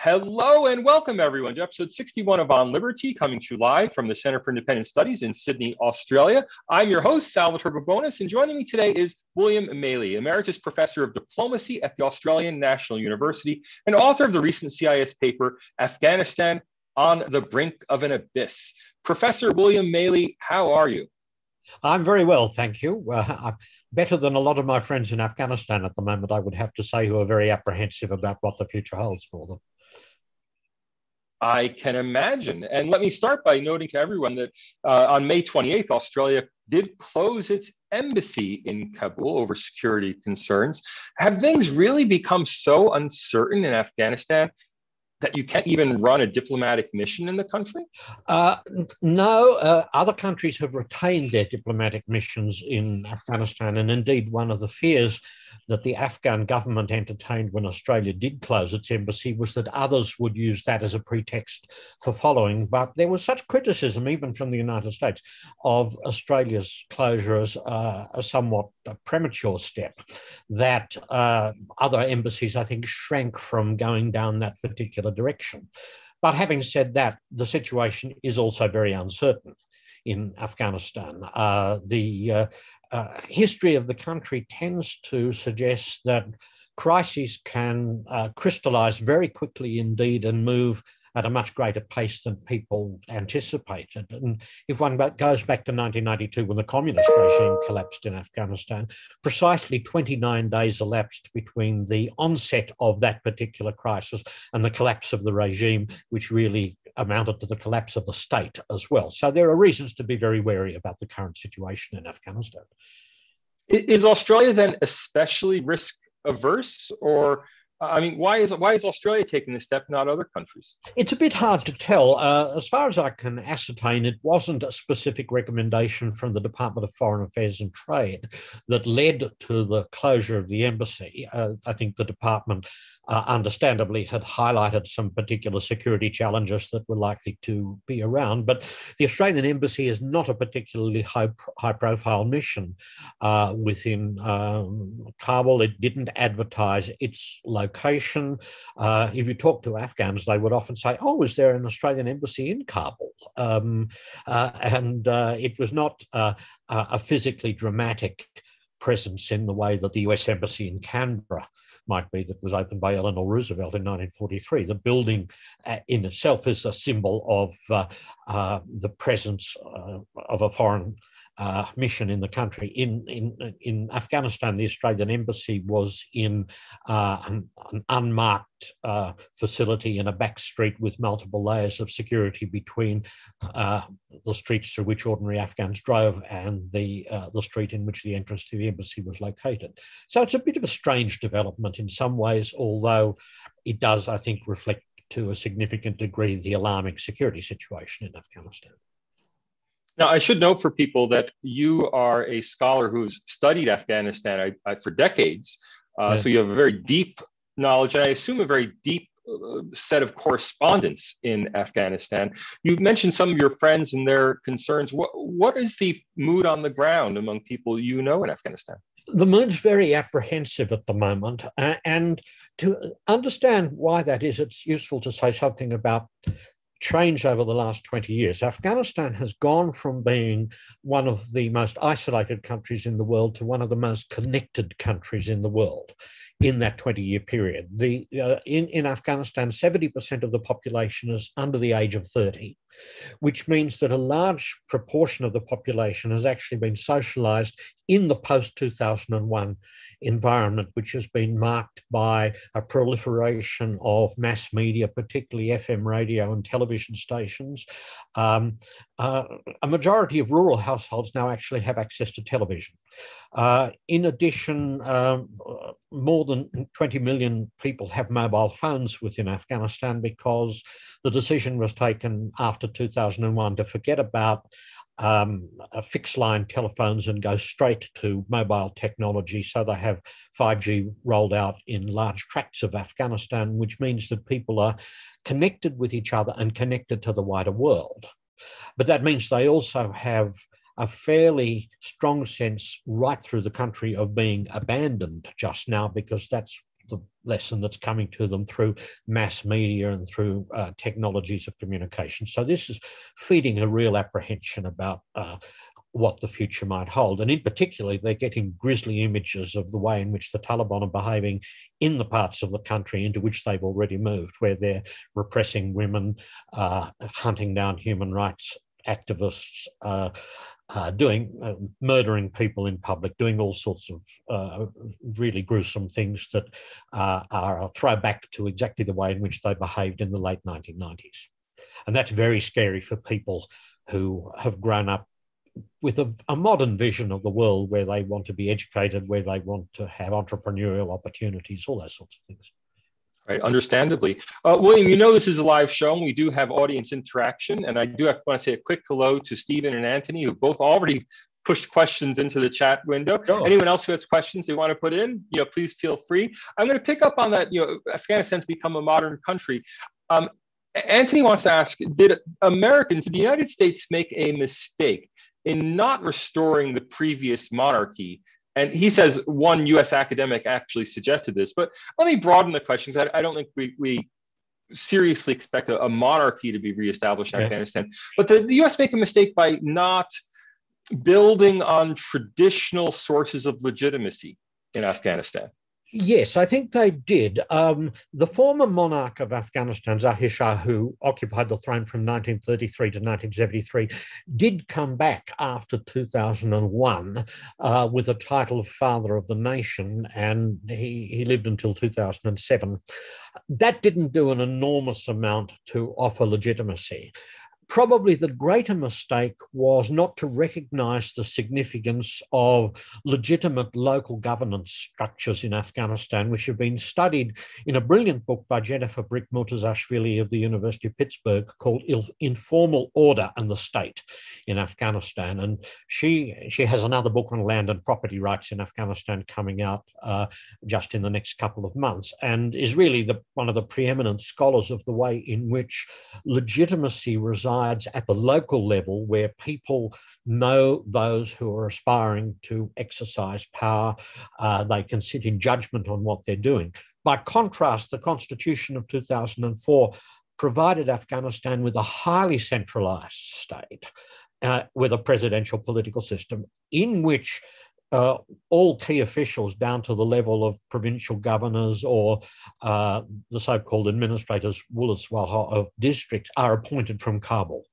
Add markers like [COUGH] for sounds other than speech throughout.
Hello and welcome everyone to episode 61 of On Liberty, coming to you live from the Center for Independent Studies in Sydney, Australia. I'm your host, Salvatore Babones, and joining me today is William Maley, Emeritus Professor of Diplomacy at the Australian National University and author of the recent CIS paper, Afghanistan on the Brink of an Abyss. Professor William Maley, how are you? I'm very well, thank you. Uh, better than a lot of my friends in Afghanistan at the moment, I would have to say, who are very apprehensive about what the future holds for them. I can imagine. And let me start by noting to everyone that uh, on May 28th, Australia did close its embassy in Kabul over security concerns. Have things really become so uncertain in Afghanistan that you can't even run a diplomatic mission in the country? Uh, no, uh, other countries have retained their diplomatic missions in Afghanistan. And indeed, one of the fears that the Afghan government entertained when Australia did close its embassy was that others would use that as a pretext for following. But there was such criticism, even from the United States, of Australia's closure as uh, a somewhat premature step that uh, other embassies, I think, shrank from going down that particular particular direction. But having said that, the situation is also very uncertain in Afghanistan. Uh, the uh, uh, history of the country tends to suggest that crises can uh, crystallize very quickly indeed and move at a much greater pace than people anticipated. And if one goes back to 1992, when the communist regime collapsed in Afghanistan, precisely 29 days elapsed between the onset of that particular crisis and the collapse of the regime, which really amounted to the collapse of the state as well. So there are reasons to be very wary about the current situation in Afghanistan. Is Australia then especially risk averse, or I mean, why is why is Australia taking this step, not other countries? It's a bit hard to tell. Uh, as far as I can ascertain, it wasn't a specific recommendation from the Department of Foreign Affairs and Trade that led to the closure of the embassy. Uh, I think the department uh, understandably had highlighted some particular security challenges that were likely to be around. But the Australian Embassy is not a particularly high, high profile mission uh, within um, Kabul. It didn't advertise its location. Uh, if you talk to Afghans, they would often say, Oh, is there an Australian Embassy in Kabul? Um, uh, and uh, it was not uh, a physically dramatic presence in the way that the US Embassy in Canberra might be that was opened by Eleanor Roosevelt in 1943. The building in itself is a symbol of uh, uh, the presence uh, of a foreign uh, mission in the country. In, in, in Afghanistan, the Australian embassy was in uh, an, an, unmarked uh, facility in a back street with multiple layers of security between uh, the streets through which ordinary Afghans drove and the, uh, the street in which the entrance to the embassy was located. So it's a bit of a strange development in some ways, although it does, I think, reflect to a significant degree the alarming security situation in Afghanistan. Now, I should note for people that you are a scholar who's studied Afghanistan I, I, for decades. Uh, yeah. So you have a very deep knowledge, and I assume a very deep uh, set of correspondence in Afghanistan. You've mentioned some of your friends and their concerns. What, what is the mood on the ground among people you know in Afghanistan? The mood's very apprehensive at the moment. Uh, and to understand why that is, it's useful to say something about changed over the last 20 years. Afghanistan has gone from being one of the most isolated countries in the world to one of the most connected countries in the world in that 20 year period. The, uh, in, in Afghanistan, 70% of the population is under the age of 30, which means that a large proportion of the population has actually been socialized in the post 2001 environment, which has been marked by a proliferation of mass media, particularly FM radio and television stations. Um, uh, a majority of rural households now actually have access to television. Uh, in addition, um, more than 20 million people have mobile phones within Afghanistan because the decision was taken after 2001 to forget about um, fixed line telephones and go straight to mobile technology. So they have 5G rolled out in large tracts of Afghanistan, which means that people are connected with each other and connected to the wider world. But that means they also have a fairly strong sense right through the country of being abandoned just now because that's the lesson that's coming to them through mass media and through uh, technologies of communication. So this is feeding a real apprehension about uh, what the future might hold. And in particular, they're getting grisly images of the way in which the Taliban are behaving in the parts of the country into which they've already moved, where they're repressing women, uh, hunting down human rights activists, uh, uh, doing uh, murdering people in public, doing all sorts of uh, really gruesome things that uh, are a throwback to exactly the way in which they behaved in the late 1990s. And that's very scary for people who have grown up with a, a, modern vision of the world where they want to be educated, where they want to have entrepreneurial opportunities, all those sorts of things. Right, understandably. Uh, William, you know this is a live show and we do have audience interaction. And I do have to want to say a quick hello to Stephen and Anthony, who both already pushed questions into the chat window. Oh. Anyone else who has questions they want to put in, you know, please feel free. I'm going to pick up on that, you know, Afghanistan's become a modern country. Um, Anthony wants to ask, did Americans, did the United States make a mistake in not restoring the previous monarchy and he says one US academic actually suggested this, but let me broaden the questions. I, I don't think we, we seriously expect a, a monarchy to be reestablished in Afghanistan. But the, the US make a mistake by not building on traditional sources of legitimacy in Afghanistan. Yes, I think they did. Um, the former monarch of Afghanistan, Zahir Shah, who occupied the throne from 1933 to 1973, did come back after 2001 uh, with the title of Father of the Nation, and he, he lived until 2007. That didn't do an enormous amount to offer legitimacy probably the greater mistake was not to recognize the significance of legitimate local governance structures in Afghanistan, which have been studied in a brilliant book by Jennifer Brick Murtazashvili of the University of Pittsburgh called Informal Order and the State in Afghanistan. And she, she has another book on land and property rights in Afghanistan coming out uh, just in the next couple of months and is really the, one of the preeminent scholars of the way in which legitimacy resides resides at the local level where people know those who are aspiring to exercise power. Uh, they can sit in judgment on what they're doing. By contrast, the Constitution of 2004 provided Afghanistan with a highly centralized state uh, with a presidential political system in which uh, all key officials down to the level of provincial governors or uh, the so-called administrators of districts are appointed from Kabul.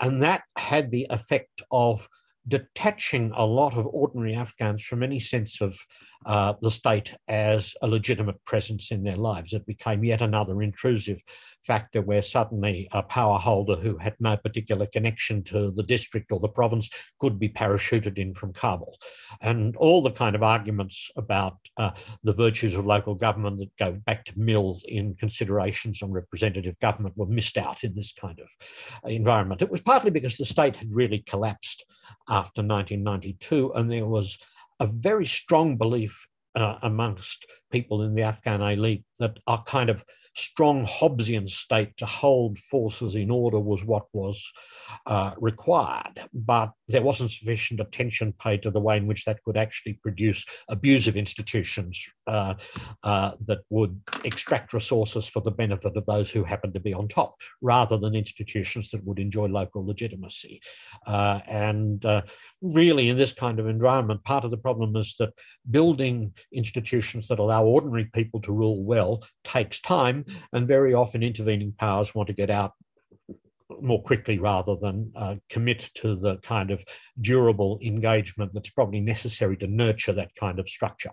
And that had the effect of detaching a lot of ordinary Afghans from any sense of uh, the state as a legitimate presence in their lives. It became yet another intrusive factor where suddenly a power holder who had no particular connection to the district or the province could be parachuted in from Kabul. And all the kind of arguments about uh, the virtues of local government that go back to Mill in considerations on representative government were missed out in this kind of environment. It was partly because the state had really collapsed after 1992 and there was a very strong belief uh, amongst people in the Afghan elite that a kind of strong Hobbesian state to hold forces in order was what was uh, required, but there wasn't sufficient attention paid to the way in which that could actually produce abusive institutions uh, uh, that would extract resources for the benefit of those who happen to be on top, rather than institutions that would enjoy local legitimacy. Uh, and uh, really, in this kind of environment, part of the problem is that building institutions that allow ordinary people to rule well takes time, and very often intervening powers want to get out more quickly rather than uh, commit to the kind of durable engagement that's probably necessary to nurture that kind of structure.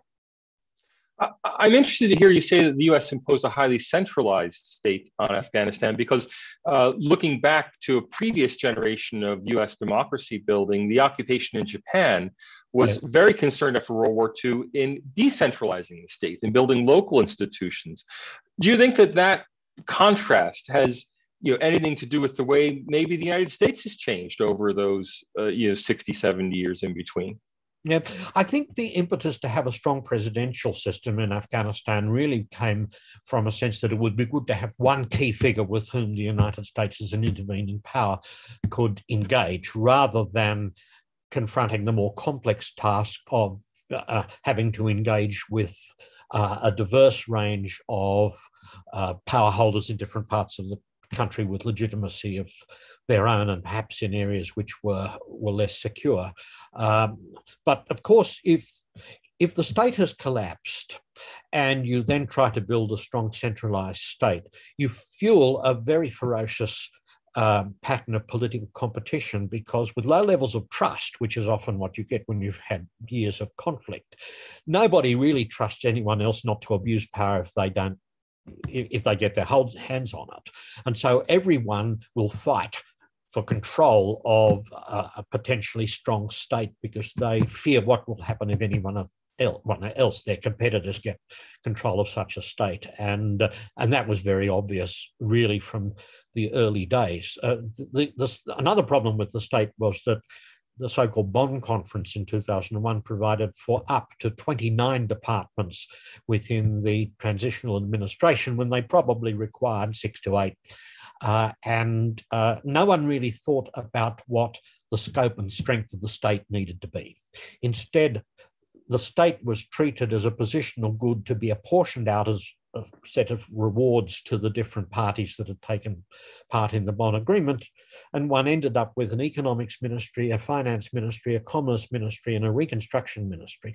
I'm interested to hear you say that the US imposed a highly centralized state on Afghanistan because uh, looking back to a previous generation of US democracy building, the occupation in Japan was yeah. very concerned after World War II in decentralizing the state and building local institutions. Do you think that that contrast has you know anything to do with the way maybe the United States has changed over those uh, you know 60 70 years in between yeah, I think the impetus to have a strong presidential system in Afghanistan really came from a sense that it would be good to have one key figure with whom the United States as an intervening power could engage rather than confronting the more complex task of uh, having to engage with uh, a diverse range of uh, power holders in different parts of the country with legitimacy of their own and perhaps in areas which were, were less secure. Um, but of course, if, if the state has collapsed and you then try to build a strong centralized state, you fuel a very ferocious um, pattern of political competition because with low levels of trust, which is often what you get when you've had years of conflict, nobody really trusts anyone else not to abuse power if they don't if they get their hands on it. And so everyone will fight for control of a potentially strong state because they fear what will happen if anyone else, their competitors, get control of such a state. And, uh, and that was very obvious, really, from the early days. Uh, the, the, another problem with the state was that the so-called Bonn Conference in 2001 provided for up to 29 departments within the transitional administration when they probably required six to eight. Uh, and uh, no one really thought about what the scope and strength of the state needed to be. Instead, the state was treated as a positional good to be apportioned out as a set of rewards to the different parties that had taken part in the Bonn Agreement. And one ended up with an economics ministry, a finance ministry, a commerce ministry, and a reconstruction ministry,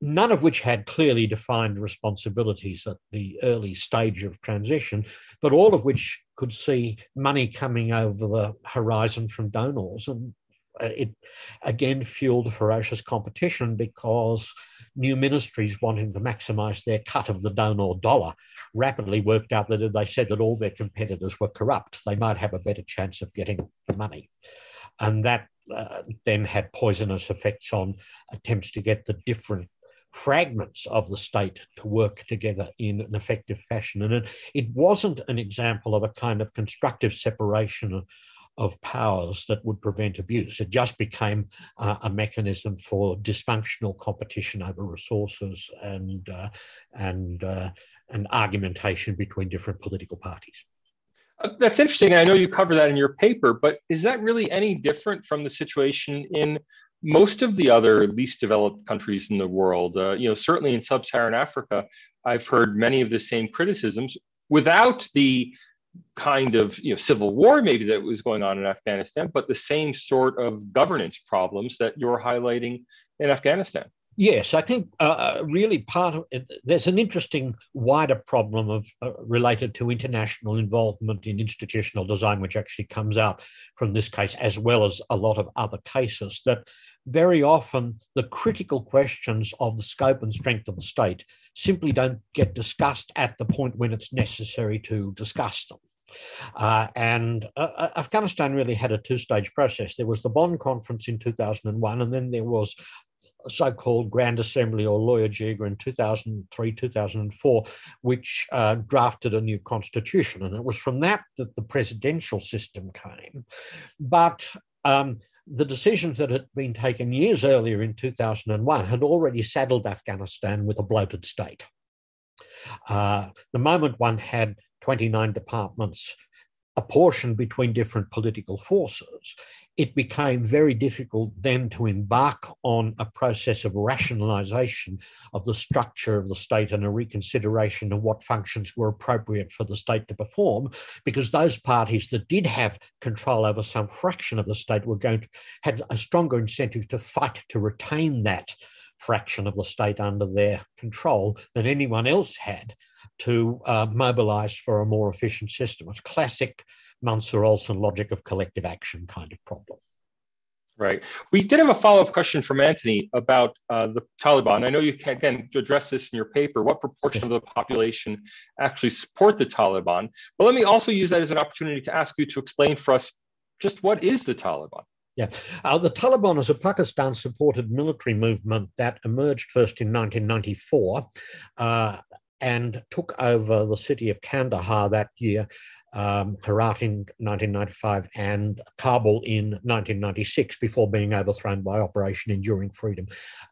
none of which had clearly defined responsibilities at the early stage of transition, but all of which could see money coming over the horizon from donors. And uh, it again fueled ferocious competition because new ministries wanting to maximize their cut of the donor dollar rapidly worked out that if they said that all their competitors were corrupt, they might have a better chance of getting the money. And that uh, then had poisonous effects on attempts to get the different fragments of the state to work together in an effective fashion. And it, it wasn't an example of a kind of constructive separation of, of powers that would prevent abuse. It just became uh, a mechanism for dysfunctional competition over resources and uh, and uh, and argumentation between different political parties. Uh, that's interesting. I know you cover that in your paper, but is that really any different from the situation in most of the other least developed countries in the world? Uh, you know, certainly in sub-Saharan Africa, I've heard many of the same criticisms without the kind of you know civil war maybe that was going on in Afghanistan, but the same sort of governance problems that you're highlighting in Afghanistan. Yes, I think uh, uh, really part of it, there's an interesting wider problem of uh, related to international involvement in institutional design, which actually comes out from this case, as well as a lot of other cases. That very often the critical questions of the scope and strength of the state simply don't get discussed at the point when it's necessary to discuss them. Uh, and uh, uh Afghanistan really had a two stage process. There was the Bonn Conference in 2001, and then there was so-called Grand Assembly or Loya Jirga in 2003, 2004, which uh, drafted a new constitution. And it was from that that the presidential system came. But um, the decisions that had been taken years earlier in 2001 had already saddled Afghanistan with a bloated state. Uh, the moment one had 29 departments apportioned between different political forces, it became very difficult then to embark on a process of rationalization of the structure of the state and a reconsideration of what functions were appropriate for the state to perform, because those parties that did have control over some fraction of the state were going to had a stronger incentive to fight to retain that fraction of the state under their control than anyone else had to uh, mobilize for a more efficient system. It's classic Mancur Olson logic of collective action kind of problem. Right. We did have a follow up question from Anthony about uh, the Taliban. I know you can, again, address this in your paper. What proportion of the population actually support the Taliban? But let me also use that as an opportunity to ask you to explain for us just what is the Taliban? Yeah, uh, the Taliban is a Pakistan supported military movement that emerged first in 1994 uh, and took over the city of Kandahar that year um, Herat in 1995 and Kabul in 1996 before being overthrown by Operation Enduring Freedom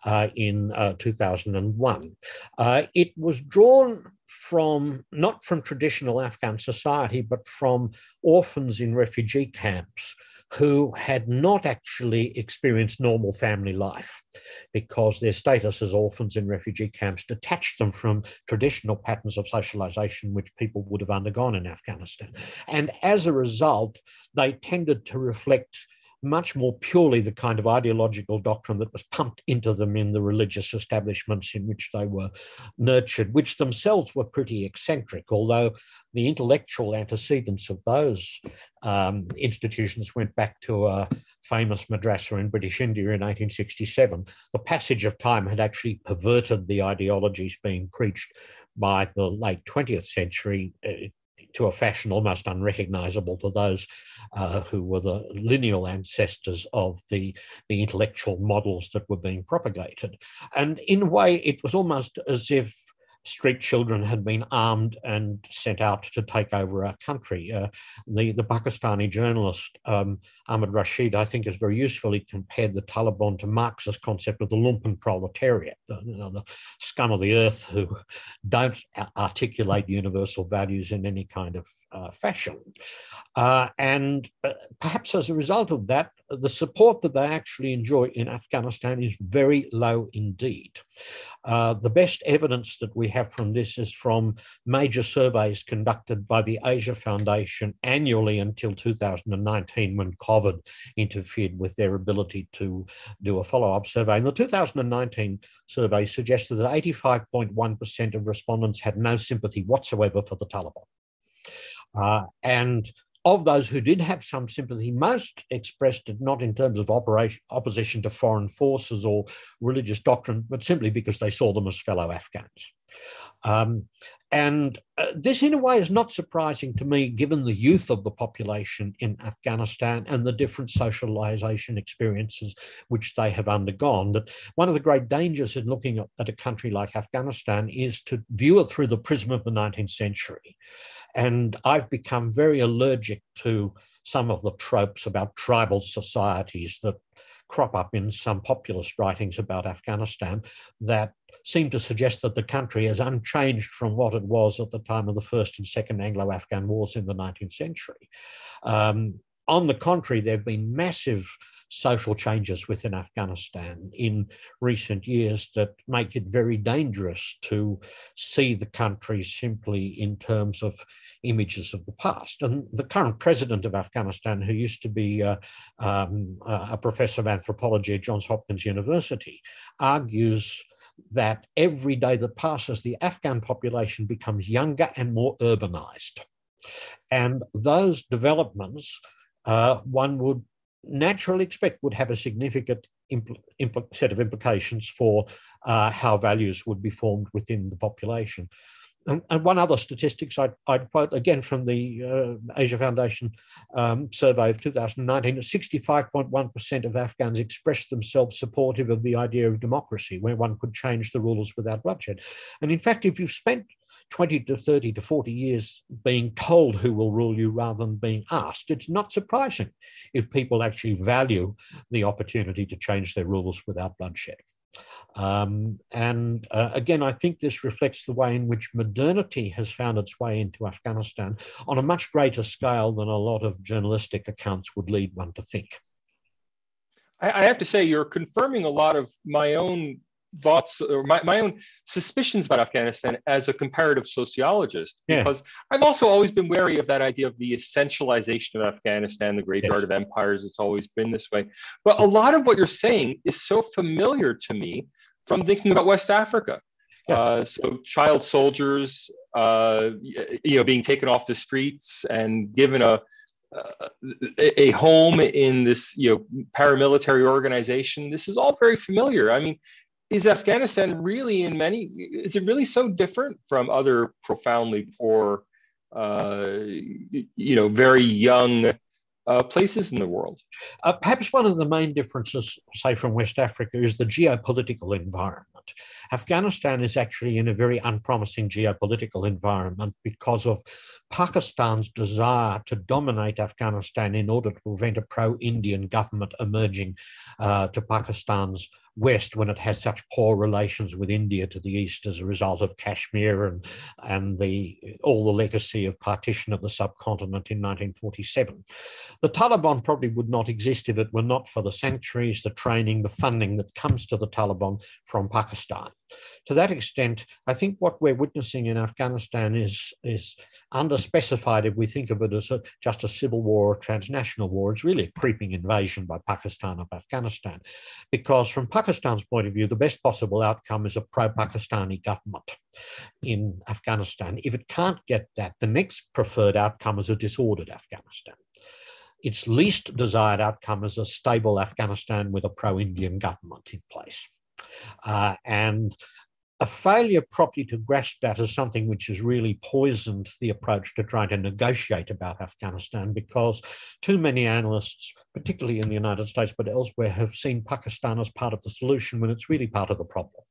uh, in uh, 2001. Uh, it was drawn from not from traditional Afghan society, but from orphans in refugee camps who had not actually experienced normal family life because their status as orphans in refugee camps detached them from traditional patterns of socialization which people would have undergone in Afghanistan. And as a result, they tended to reflect much more purely the kind of ideological doctrine that was pumped into them in the religious establishments in which they were nurtured, which themselves were pretty eccentric, although the intellectual antecedents of those um, institutions went back to a famous madrasa in British India in 1867. The passage of time had actually perverted the ideologies being preached by the late 20th century uh, to a fashion almost unrecognizable to those uh, who were the lineal ancestors of the, the intellectual models that were being propagated. And in a way, it was almost as if street children had been armed and sent out to take over our country. Uh, the, the Pakistani journalist um, Ahmed Rashid, I think, has very usefully compared the Taliban to Marx's concept of the lumpen proletariat, the, you know, the scum of the earth who [LAUGHS] don't articulate universal values in any kind of uh, fashion. Uh, and uh, perhaps as a result of that, the support that they actually enjoy in Afghanistan is very low indeed. Uh, the best evidence that we have from this is from major surveys conducted by the Asia Foundation annually until 2019 when COVID interfered with their ability to do a follow-up survey. And the 2019 survey suggested that 85.1% of respondents had no sympathy whatsoever for the Taliban. Uh, and of those who did have some sympathy, most expressed it not in terms of operation, opposition to foreign forces or religious doctrine, but simply because they saw them as fellow Afghans. Um, and uh, this, in a way, is not surprising to me, given the youth of the population in Afghanistan and the different socialization experiences which they have undergone. That one of the great dangers in looking at, at a country like Afghanistan is to view it through the prism of the 19th century. And I've become very allergic to some of the tropes about tribal societies that crop up in some populist writings about Afghanistan that seem to suggest that the country is unchanged from what it was at the time of the First and Second Anglo Afghan Wars in the 19th century. Um, on the contrary, there have been massive social changes within Afghanistan in recent years that make it very dangerous to see the country simply in terms of images of the past. And the current president of Afghanistan, who used to be uh, um, a professor of anthropology at Johns Hopkins University, argues that every day that passes, the Afghan population becomes younger and more urbanized. And those developments, uh, one would naturally expect would have a significant impl- impl- set of implications for uh, how values would be formed within the population. And, and one other statistics I'd, I'd, quote again from the uh, Asia Foundation um, survey of 2019 65.1% of Afghans expressed themselves supportive of the idea of democracy, where one could change the rules without bloodshed. And in fact, if you've spent 20 to 30 to 40 years being told who will rule you rather than being asked, it's not surprising if people actually value the opportunity to change their rules without bloodshed. Um, and uh, again, I think this reflects the way in which modernity has found its way into Afghanistan on a much greater scale than a lot of journalistic accounts would lead one to think. I have to say, you're confirming a lot of my own thoughts or my, my own suspicions about Afghanistan as a comparative sociologist, yeah. because I've also always been wary of that idea of the essentialization of Afghanistan, the graveyard yes. of empires. It's always been this way. But a lot of what you're saying is so familiar to me from thinking about West Africa. Yeah. Uh, so child soldiers, uh, you know, being taken off the streets and given a uh, a home in this you know paramilitary organization this is all very familiar i mean is Afghanistan really in many is it really so different from other profoundly poor uh, you know very young uh, places in the world? Uh, perhaps one of the main differences say from west africa is the geopolitical environment. Afghanistan is actually in a very unpromising geopolitical environment because of Pakistan's desire to dominate Afghanistan in order to prevent a pro Indian government emerging uh, to Pakistan's West when it has such poor relations with India to the east as a result of Kashmir and, and the, all the legacy of partition of the subcontinent in 1947. The Taliban probably would not exist if it were not for the sanctuaries, the training, the funding that comes to the Taliban from Pakistan. To that extent, I think what we're witnessing in Afghanistan is, is underspecified if we think of it as a, just a civil war or transnational war. It's really a creeping invasion by Pakistan of Afghanistan. Because from Pakistan's point of view, the best possible outcome is a pro Pakistani government in Afghanistan. If it can't get that, the next preferred outcome is a disordered Afghanistan its least desired outcome is a stable Afghanistan with a pro Indian government in place. Uh, and a failure properly to grasp that is something which has really poisoned the approach to trying to negotiate about Afghanistan because too many analysts, particularly in the United States but elsewhere, have seen Pakistan as part of the solution when it's really part of the problem.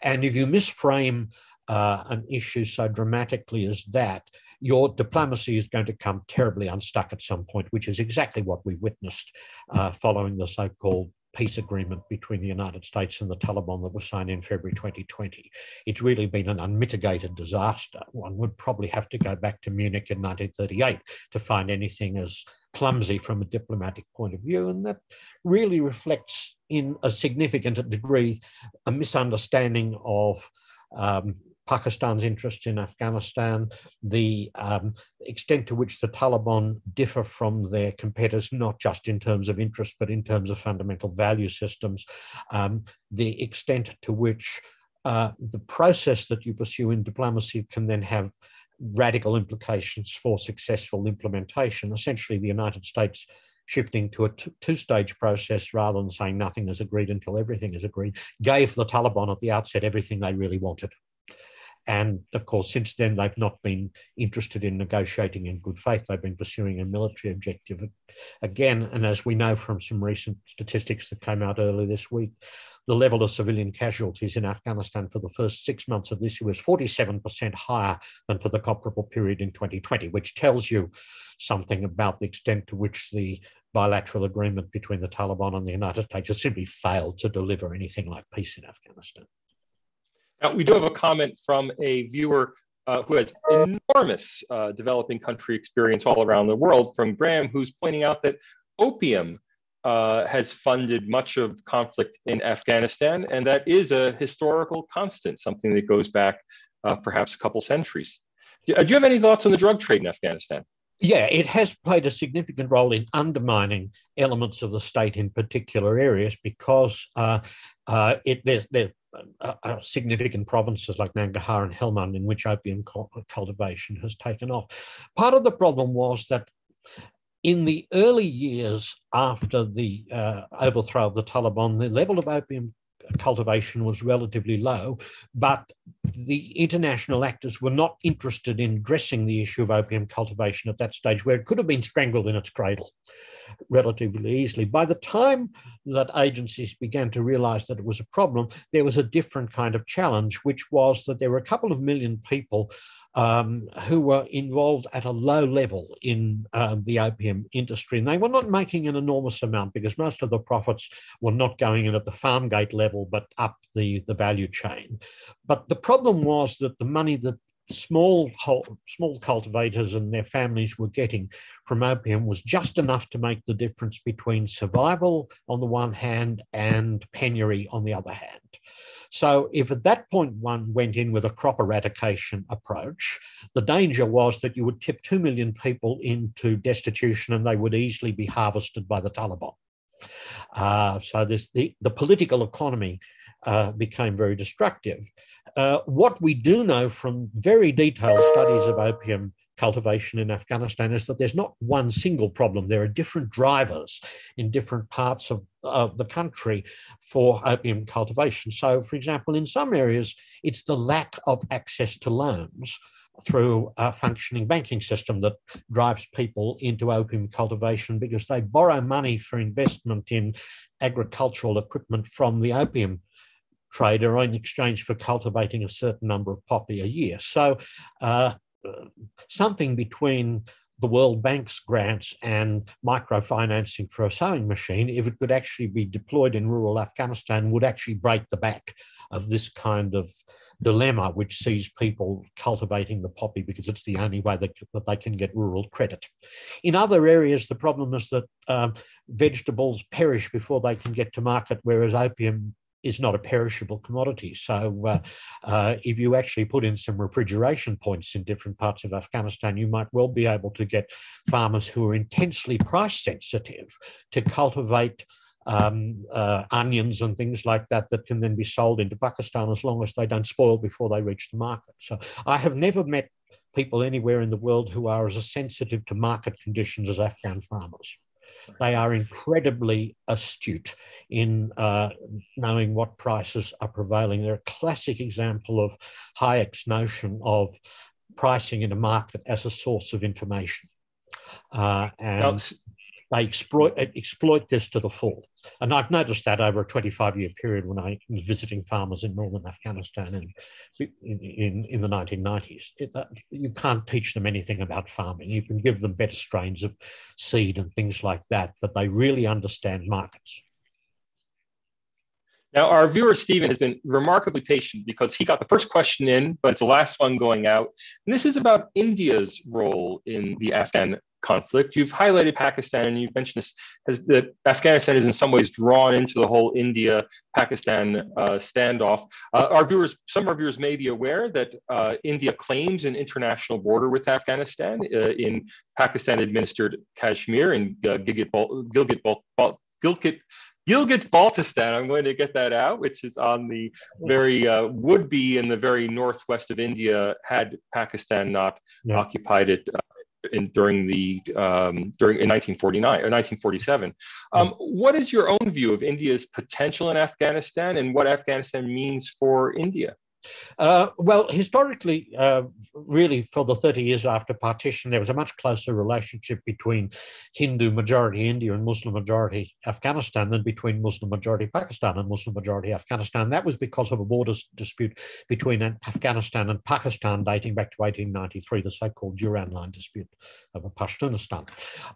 And if you misframe uh, an issue so dramatically as that, your diplomacy is going to come terribly unstuck at some point, which is exactly what we've witnessed uh, following the so called peace agreement between the United States and the Taliban that was signed in February 2020. It's really been an unmitigated disaster. One would probably have to go back to Munich in 1938 to find anything as clumsy from a diplomatic point of view. And that really reflects, in a significant degree, a misunderstanding of um, Pakistan's interests in Afghanistan, the um, extent to which the Taliban differ from their competitors, not just in terms of interest, but in terms of fundamental value systems, um, the extent to which uh, the process that you pursue in diplomacy can then have radical implications for successful implementation. Essentially, the United States shifting to a two stage process rather than saying nothing is agreed until everything is agreed, gave the Taliban at the outset everything they really wanted. And of course, since then, they've not been interested in negotiating in good faith. They've been pursuing a military objective again. And as we know from some recent statistics that came out earlier this week, the level of civilian casualties in Afghanistan for the first six months of this year was 47% higher than for the comparable period in 2020, which tells you something about the extent to which the bilateral agreement between the Taliban and the United States has simply failed to deliver anything like peace in Afghanistan. Now, we do have a comment from a viewer uh, who has enormous uh, developing country experience all around the world from Graham, who's pointing out that opium uh, has funded much of conflict in Afghanistan, and that is a historical constant, something that goes back uh, perhaps a couple centuries. Do, uh, do you have any thoughts on the drug trade in Afghanistan? Yeah, it has played a significant role in undermining elements of the state in particular areas because uh, uh, it, there's, there's uh, uh, significant provinces like Nangarhar and Helmand in which opium cultivation has taken off. Part of the problem was that in the early years after the uh, overthrow of the Taliban, the level of opium cultivation was relatively low, but the international actors were not interested in addressing the issue of opium cultivation at that stage, where it could have been strangled in its cradle relatively easily. By the time that agencies began to realize that it was a problem, there was a different kind of challenge, which was that there were a couple of million people um, who were involved at a low level in uh, the opium industry. And they were not making an enormous amount because most of the profits were not going in at the farm gate level, but up the, the value chain. But the problem was that the money that small small cultivators and their families were getting from opium was just enough to make the difference between survival on the one hand and penury on the other hand. So, if at that point one went in with a crop eradication approach, the danger was that you would tip 2 million people into destitution and they would easily be harvested by the Taliban. Uh, so, this, the, the political economy uh, became very destructive. Uh, what we do know from very detailed studies of opium cultivation in Afghanistan is that there's not one single problem. There are different drivers in different parts of, the country for opium cultivation. So, for example, in some areas, it's the lack of access to loans through a functioning banking system that drives people into opium cultivation because they borrow money for investment in agricultural equipment from the opium trader in exchange for cultivating a certain number of poppy a year. So uh, something between the World Bank's grants and microfinancing for a sewing machine, if it could actually be deployed in rural Afghanistan, would actually break the back of this kind of dilemma, which sees people cultivating the poppy because it's the only way that, that they can get rural credit. In other areas, the problem is that um, vegetables perish before they can get to market, whereas opium is not a perishable commodity. So, uh, uh, if you actually put in some refrigeration points in different parts of Afghanistan, you might well be able to get farmers who are intensely price sensitive to cultivate um, uh, onions and things like that that can then be sold into Pakistan as long as they don't spoil before they reach the market. So I have never met people anywhere in the world who are as sensitive to market conditions as Afghan farmers. They are incredibly astute in uh, knowing what prices are prevailing. They're a classic example of Hayek's notion of pricing in a market as a source of information. Uh, and they exploit, exploit this to the full. And I've noticed that over a 25 year period when I was visiting farmers in northern Afghanistan in, in, in the 1990s. It, that, you can't teach them anything about farming. You can give them better strains of seed and things like that, but they really understand markets. Now, our viewer, Stephen, has been remarkably patient because he got the first question in, but it's the last one going out. And this is about India's role in the Afghan conflict. You've highlighted Pakistan and you've mentioned this as that Afghanistan is in some ways drawn into the whole India Pakistan uh, standoff. Uh, our viewers, some of our viewers may be aware that uh, India claims an international border with Afghanistan uh, in Pakistan administered Kashmir and uh, Gilgit, Gilgit, Gilgit, Gilgit Baltistan, I'm going to get that out, which is on the very, uh, would be in the very northwest of India had Pakistan not yeah. occupied it uh, in, during the um, during in 1949 or 1947. Um, what is your own view of India's potential in Afghanistan and what Afghanistan means for India? Uh, well, historically, uh, really for the 30 years after partition, there was a much closer relationship between Hindu majority India and Muslim majority Afghanistan than between Muslim majority Pakistan and Muslim majority Afghanistan. That was because of a border dispute between Afghanistan and Pakistan dating back to 1893, the so called Durand Line dispute of Pashtunistan.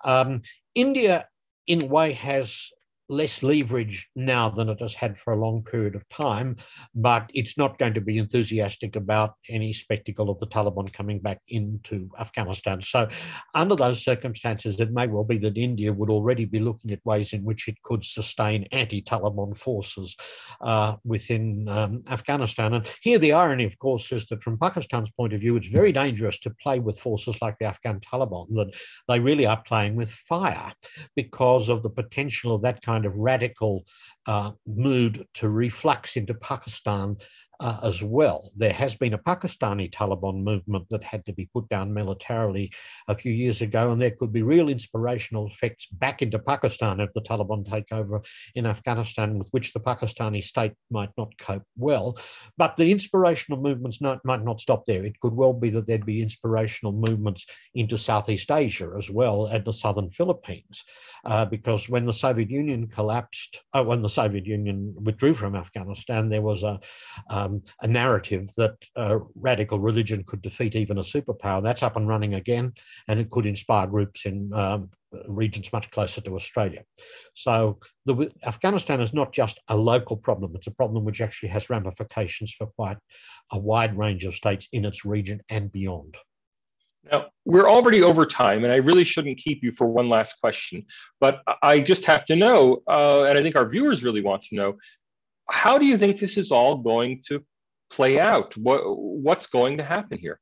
Um, India, in a way, has less leverage now than it has had for a long period of time, but it's not going to be enthusiastic about any spectacle of the Taliban coming back into Afghanistan. So, under those circumstances, it may well be that India would already be looking at ways in which it could sustain anti Taliban forces uh, within um, Afghanistan. And here, the irony, of course, is that from Pakistan's point of view, it's very dangerous to play with forces like the Afghan Taliban, that they really are playing with fire because of the potential of that kind kind of radical uh, mood to reflux into Pakistan uh, as well. There has been a Pakistani Taliban movement that had to be put down militarily a few years ago, and there could be real inspirational effects back into Pakistan if the Taliban take over in Afghanistan, with which the Pakistani state might not cope well. But the inspirational movements not, might not stop there. It could well be that there'd be inspirational movements into Southeast Asia as well and the southern Philippines, uh, because when the Soviet Union collapsed, uh, when the Soviet Union withdrew from Afghanistan, there was a um, a narrative that uh, radical religion could defeat even a superpower. That's up and running again, and it could inspire groups in um, regions much closer to Australia. So the, Afghanistan is not just a local problem, it's a problem which actually has ramifications for quite a wide range of states in its region and beyond. Now, we're already over time, and I really shouldn't keep you for one last question, but I just have to know, uh, and I think our viewers really want to know how do you think this is all going to play out? What, what's going to happen here?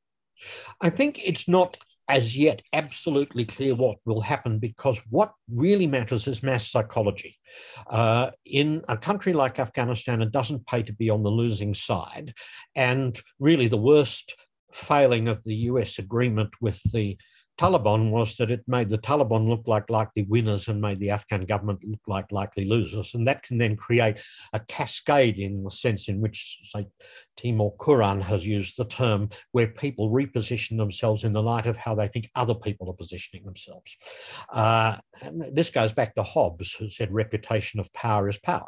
I think it's not as yet absolutely clear what will happen because what really matters is mass psychology. Uh, in a country like Afghanistan, it doesn't pay to be on the losing side. And really, the worst failing of the US agreement with the Taliban was that it made the Taliban look like likely winners and made the Afghan government look like likely losers. And that can then create a cascade in the sense in which, say, Timur Kuran has used the term, where people reposition themselves in the light of how they think other people are positioning themselves. Uh, this goes back to Hobbes, who said reputation of power is power.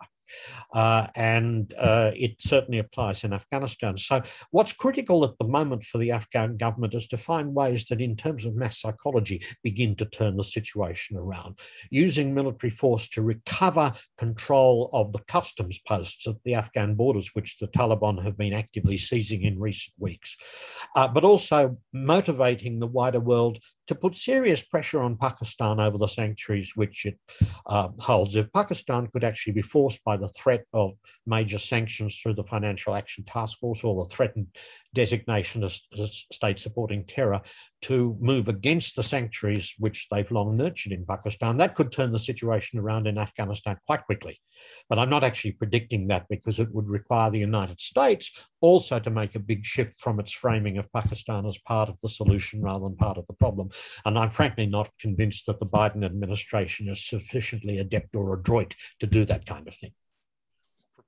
Uh, and uh, it certainly applies in Afghanistan. So, what's critical at the moment for the Afghan government is to find ways that, in terms of mass psychology, begin to turn the situation around, using military force to recover control of the customs posts at the Afghan borders, which the Taliban have been actively seizing in recent weeks, uh, but also motivating the wider world to put serious pressure on Pakistan over the sanctuaries which it uh, holds. If Pakistan could actually be forced by the threat of major sanctions through the Financial Action Task Force or the threatened designation as, state supporting terror to move against the sanctuaries which they've long nurtured in Pakistan, that could turn the situation around in Afghanistan quite quickly. But I'm not actually predicting that because it would require the United States also to make a big shift from its framing of Pakistan as part of the solution rather than part of the problem. And I'm frankly not convinced that the Biden administration is sufficiently adept or adroit to do that kind of thing.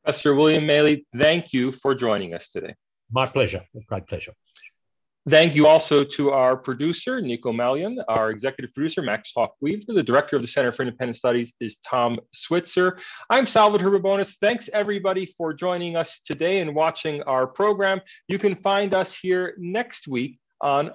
Professor William Maley, thank you for joining us today. My pleasure. Great pleasure. Thank you also to our producer, Nico Malian, our executive producer, Max Hawk Weaver. The director of the Center for Independent Studies is Tom Switzer. I'm Salvatore Babones. Thanks everybody for joining us today and watching our program. You can find us here next week on